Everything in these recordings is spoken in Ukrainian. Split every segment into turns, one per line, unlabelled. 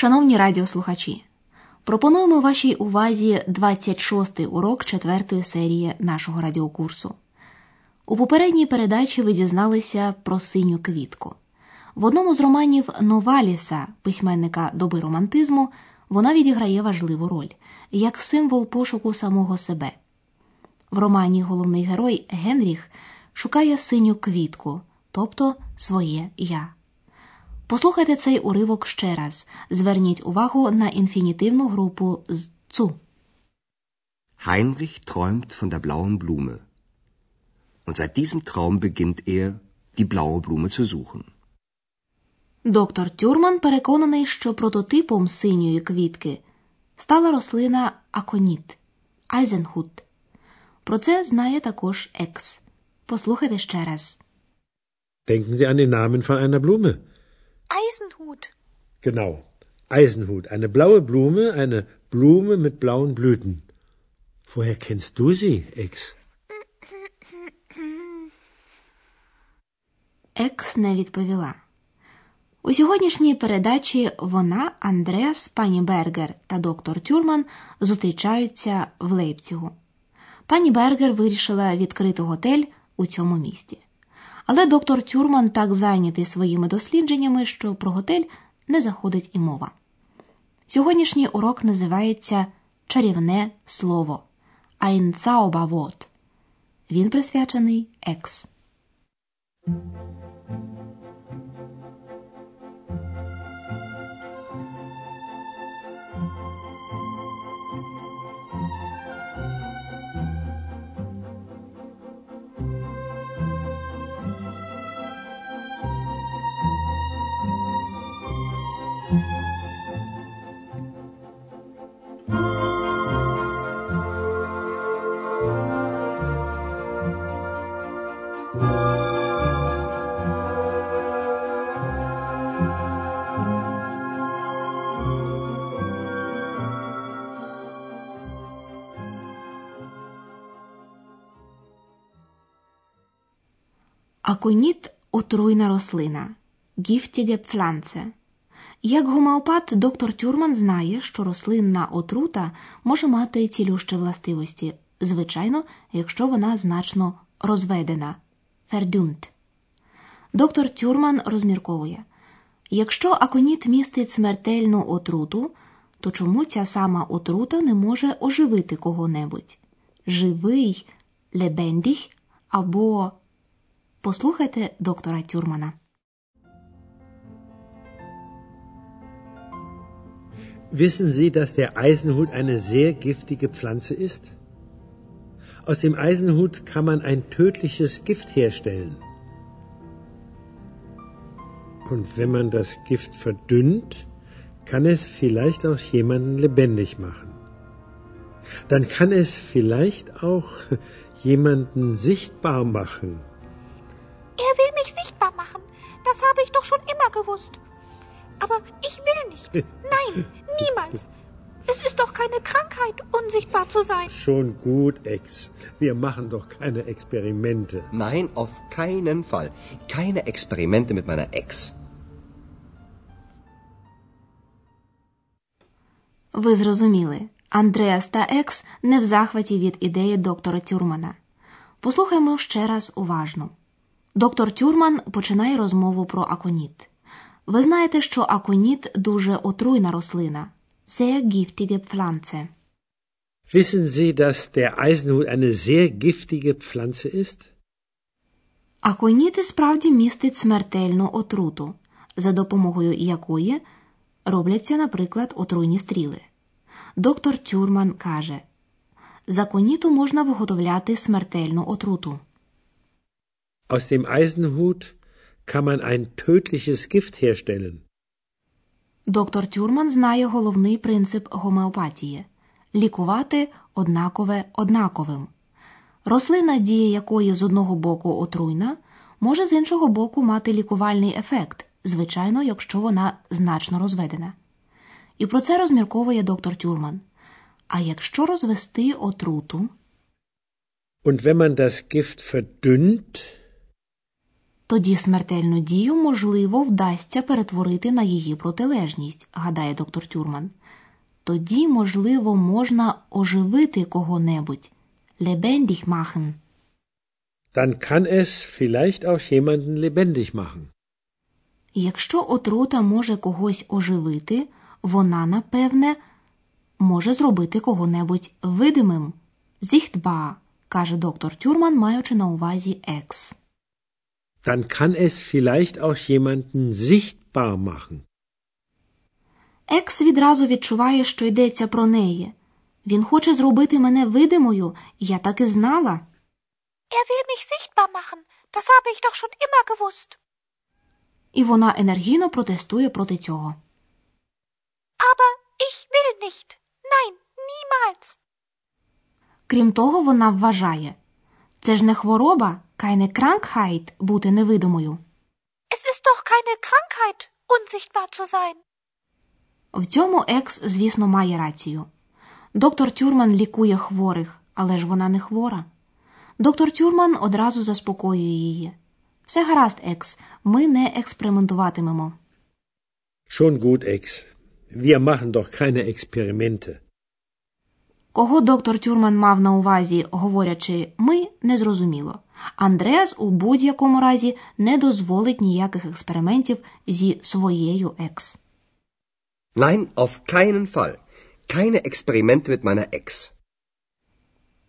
Шановні радіослухачі, пропонуємо вашій увазі 26-й урок четвертої серії нашого радіокурсу. У попередній передачі ви дізналися про синю квітку. В одному з романів Новаліса, письменника доби романтизму, вона відіграє важливу роль як символ пошуку самого себе. В романі головний герой Генріх шукає синю квітку, тобто своє я. Послухайте цей уривок ще раз. Зверніть увагу на інфінітивну групу з цу.
Heinrich träumt von der blauen Blume. Und seit diesem Traum beginnt er, die blaue Blume zu suchen.
Доктор Тюрман переконаний, що прототипом синьої квітки стала рослина аконіт Айзенхут. Про це знає також Екс. Послухайте ще раз.
Denken Sie an den Namen von einer Blume.
Eisenhut.
Genau. Eisenhut. Eine blaue Blume, eine Blume mit blauen Blüten. Woher kennst du sie, Ex?
Екс не відповіла. У сьогоднішній передачі вона, Андреас, пані Бергер та доктор Тюрман зустрічаються в Лейпцігу. Пані Бергер вирішила відкрити готель у цьому місті. Але доктор Тюрман так зайнятий своїми дослідженнями, що про готель не заходить і мова. Сьогоднішній урок називається Чарівне слово Zauberwort. Він присвячений Екс. Аконіт отруйна рослина. Giftige Pflanze. Як гомеопат, доктор Тюрман знає, що рослинна отрута може мати цілющі властивості, звичайно, якщо вона значно розведена. Verdünnt. Доктор Тюрман розмірковує якщо аконіт містить смертельну отруту, то чому ця сама отрута не може оживити кого-небудь? Живий, лебендіх або Послухайте доктора Тюрмана.
Wissen Sie, dass der Eisenhut eine sehr giftige Pflanze ist? Aus dem Eisenhut kann man ein tödliches Gift herstellen. Und wenn man das Gift verdünnt, kann es vielleicht auch jemanden lebendig machen. Dann kann es vielleicht auch jemanden sichtbar machen.
schon immer gewusst. Aber ich will nicht. Nein, niemals. Es ist doch keine Krankheit, unsichtbar zu sein.
Schon gut, Ex. Wir machen doch keine Experimente.
Nein, auf keinen Fall. Keine Experimente mit meiner Ex.
Ви зрозуміли, Андреас та Екс не в захваті від ідеї доктора Тюрмана. Послухаймо ще раз уважно. Доктор Тюрман починає розмову про аконіт. Ви знаєте, що аконіт дуже отруйна рослина. Sehr giftige Pflanze.
Wissen Sie, dass der Eisenhut eine sehr giftige Pflanze ist?
Аконіт справді містить смертельну отруту, за допомогою якої робляться, наприклад, отруйні стріли. Доктор Тюрман каже, з аконіту можна виготовляти смертельну отруту.
Aus dem Eisenhut kann man ein tödliches Gift herstellen.
Доктор Тюрман знає головний принцип гомеопатії лікувати однакове однаковим. Рослина, дія якої з одного боку отруйна, може з іншого боку мати лікувальний ефект, звичайно, якщо вона значно розведена. І про це розмірковує доктор Тюрман. А якщо розвести отруту,
Und wenn man das Gift verdünnt,
Тоді смертельну дію, можливо, вдасться перетворити на її протилежність, гадає доктор Тюрман. Тоді, можливо, можна оживити кого-небудь. Lebendig machen.
Dann kann es vielleicht auch jemanden lebendig machen.
Якщо отрута може когось оживити, вона, напевне, може зробити кого-небудь видимим. Sichtbar, каже доктор Тюрман, маючи на увазі екс.
Dann kann es vielleicht auch jemanden sichtbar machen.
Екс відразу відчуває, що йдеться про неї. Він хоче зробити мене видимою, я так і знала.
Er will mich sichtbar machen. Das habe ich doch schon immer gewusst.
І вона енергійно протестує проти цього.
Aber ich will nicht. Nein, niemals.
Крім того, вона вважає це ж не хвороба, keine Krankheit бути невидимою.
Es ist doch keine Krankheit, unsichtbar zu sein.
В цьому екс, звісно, має рацію. Доктор Тюрман лікує хворих, але ж вона не хвора. Доктор Тюрман одразу заспокоює її. Все гаразд, екс, ми не експериментуватимемо.
Schon gut, Ex. Wir machen doch keine Experimente.
Кого доктор Тюрман мав на увазі, говорячи ми, незрозуміло. Андреас у будь-якому разі не дозволить ніяких експериментів зі своєю екс.
Nein, auf keinen Fall. Keine Experimente mit meiner Ex.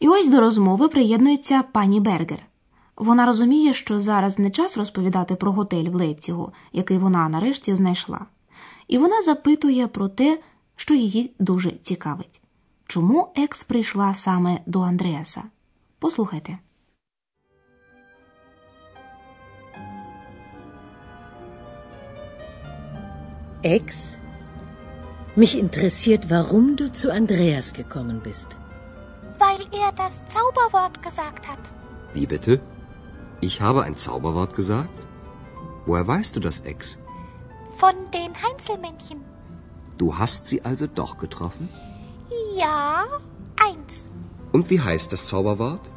І ось до розмови приєднується пані Бергер. Вона розуміє, що зараз не час розповідати про готель в Лейпцігу, який вона нарешті знайшла. І вона запитує про те, що її дуже цікавить. Чому екс прийшла саме до Андреаса? Послухайте.
Ex? Mich interessiert, warum du zu Andreas gekommen bist.
Weil er das Zauberwort gesagt hat.
Wie bitte? Ich habe ein Zauberwort gesagt? Woher weißt du das, Ex?
Von den Heinzelmännchen.
Du hast sie also doch getroffen?
Ja, eins.
Und wie heißt das Zauberwort?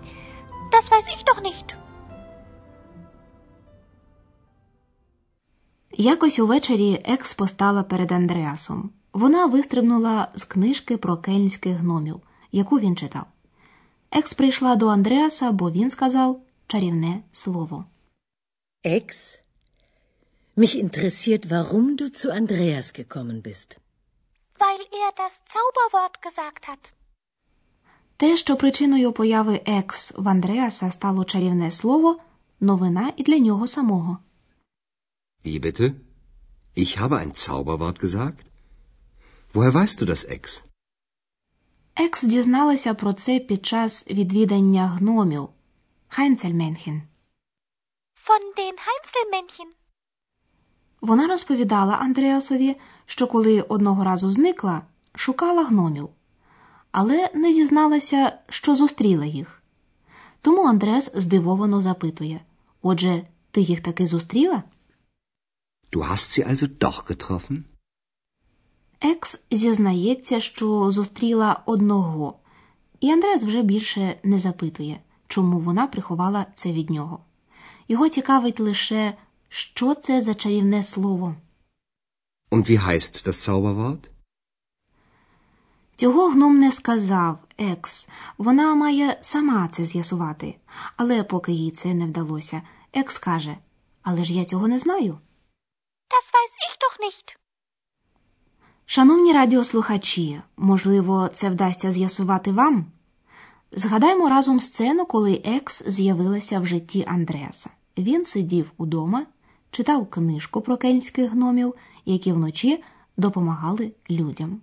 Das weiß ich doch nicht.
Якось увечері екс постала перед Андреасом. Вона вистрибнула з книжки про кельнських гномів, яку він читав. Екс прийшла до Андреаса, бо він сказав чарівне слово.
Ex? Mich interessiert, warum du zu Andreas gekommen bist.
Weil er das Zauberwort gesagt hat.
Те, що причиною появи екс в Андреаса стало чарівне слово, новина і для нього самого.
Wie bitte? Ich habe ein Zauberwort gesagt? Woher weißt du das, Ex?
Екс дізналася про це під час відвідання гномів Хайнцельменхен.
Von den Heinzelmännchen.
Вона розповідала Андреасові, що коли одного разу зникла, шукала гномів, але не зізналася, що зустріла їх. Тому Андреас здивовано запитує: Отже, ти їх таки зустріла?
Du hast sie also doch getroffen?
Екс зізнається, що зустріла одного, і Андреас вже більше не запитує, чому вона приховала це від нього. Його цікавить лише, що це за чарівне слово.
Und wie heißt das Zauberwort?
Цього гном не сказав, Екс. Вона має сама це з'ясувати. Але поки їй це не вдалося, Екс каже: Але ж я цього не знаю.
Das weiß ich doch nicht.
Шановні радіослухачі, можливо, це вдасться з'ясувати вам? Згадаймо разом сцену, коли Екс з'явилася в житті Андреаса. Він сидів удома, читав книжку про кельтських гномів, які вночі допомагали людям.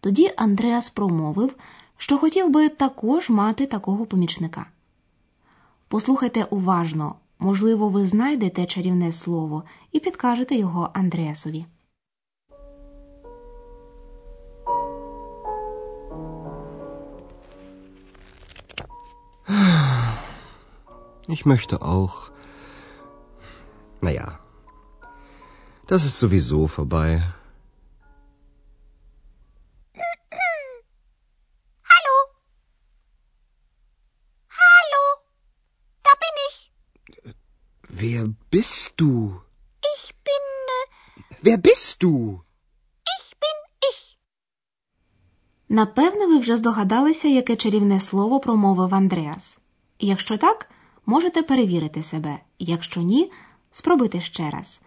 Тоді Андреас промовив, що хотів би також мати такого помічника. Послухайте уважно, можливо, ви знайдете чарівне слово і підкажете його Андреасові.
Ich möchte auch. Naja, das ist sowieso vorbei.
Hallo? Hallo? Da bin ich.
Wer bist du?
Ich bin. Äh,
Wer bist du?
Напевне, ви вже здогадалися, яке чарівне слово промовив Андреас. Якщо так, можете перевірити себе. Якщо ні, спробуйте ще раз.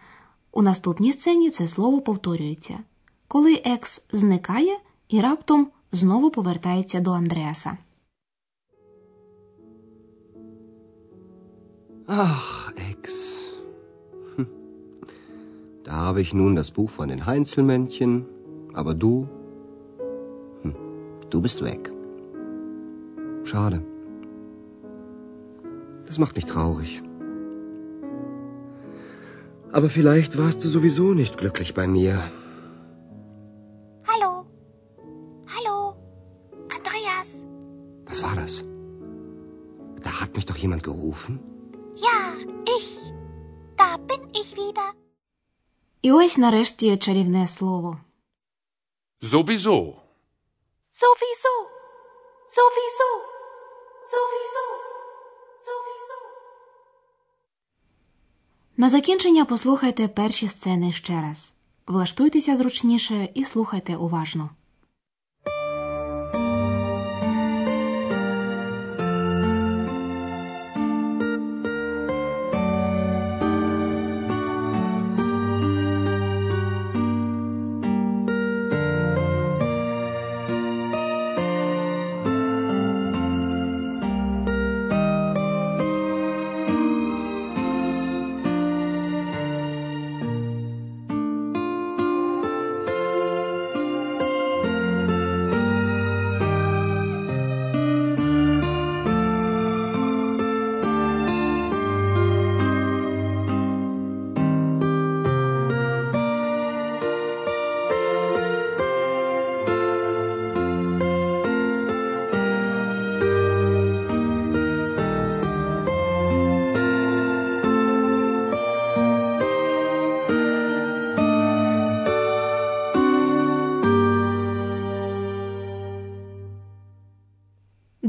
У наступній сцені це слово повторюється, коли екс зникає і раптом знову повертається до Андреаса.
Ach, Ex. Hm. Da habe ich nun das Buch von den Heinzelmännchen, aber du, hm, du bist weg. Schade. Das macht mich traurig. Aber vielleicht warst du sowieso nicht glücklich bei mir.
Hallo. Hallo. Andreas.
Was war das? Da hat mich doch jemand gerufen.
Ja, ich. Da bin ich wieder.
І ось нарешті чарівне слово.
Sowieso.
Sowieso. Sowieso. Sowieso. Sowieso.
На закінчення послухайте перші сцени ще раз. Влаштуйтеся зручніше і слухайте уважно.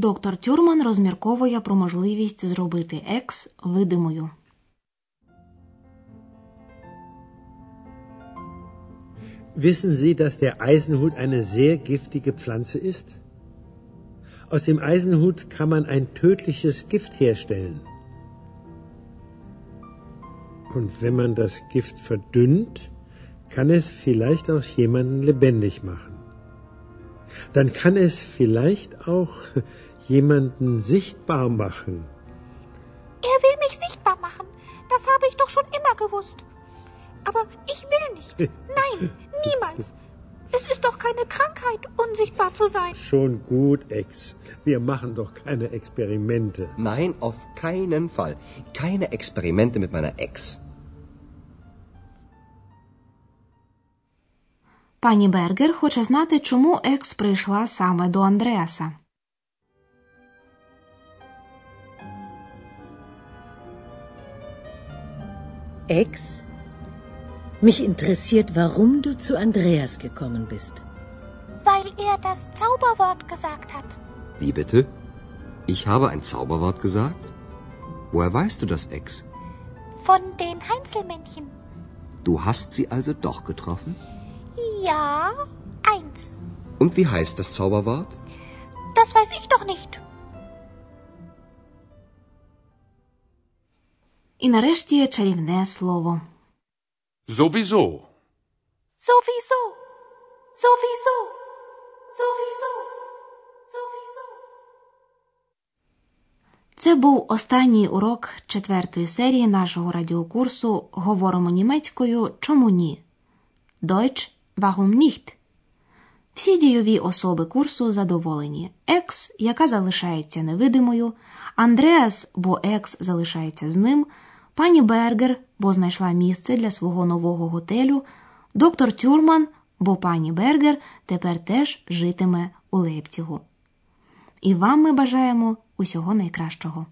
Доктор Тюрман розмірковує про можливість зробити екс видимою.
Wissen Sie, dass der Eisenhut eine sehr giftige Pflanze ist? Aus dem Eisenhut kann man ein tödliches Gift herstellen. Und wenn man das Gift verdünnt, kann es vielleicht auch jemanden lebendig machen. Dann kann es vielleicht auch jemanden sichtbar machen.
Er will mich sichtbar machen. Das habe ich doch schon immer gewusst. Aber ich will nicht. Nein, niemals. Es ist doch keine Krankheit, unsichtbar zu sein.
Schon gut, Ex. Wir machen doch keine Experimente.
Nein, auf keinen Fall. Keine Experimente mit meiner Ex.
Пані Бергер хоче знати, чому екс прийшла саме до Андреаса.
Ex? Mich interessiert, warum du zu Andreas gekommen bist.
Weil er das Zauberwort gesagt hat.
Wie bitte? Ich habe ein Zauberwort gesagt? Woher weißt du das, Ex?
Von den Heinzelmännchen.
Du hast sie also doch getroffen?
Ja, eins.
Und wie heißt das Zauberwort?
Das weiß ich doch nicht.
І нарешті чарівне слово.
Sowieso.
Sowieso. Sowieso. Sowieso. Sowieso.
Це був останній урок четвертої серії нашого радіокурсу Говоримо німецькою Чому ні? Deutsch Warum nicht? Всі дійові особи курсу задоволені. Екс, яка залишається невидимою, Андреас, бо екс залишається з ним, пані Бергер, бо знайшла місце для свого нового готелю, доктор Тюрман, бо пані Бергер тепер теж житиме у Лейпцігу. І вам ми бажаємо усього найкращого.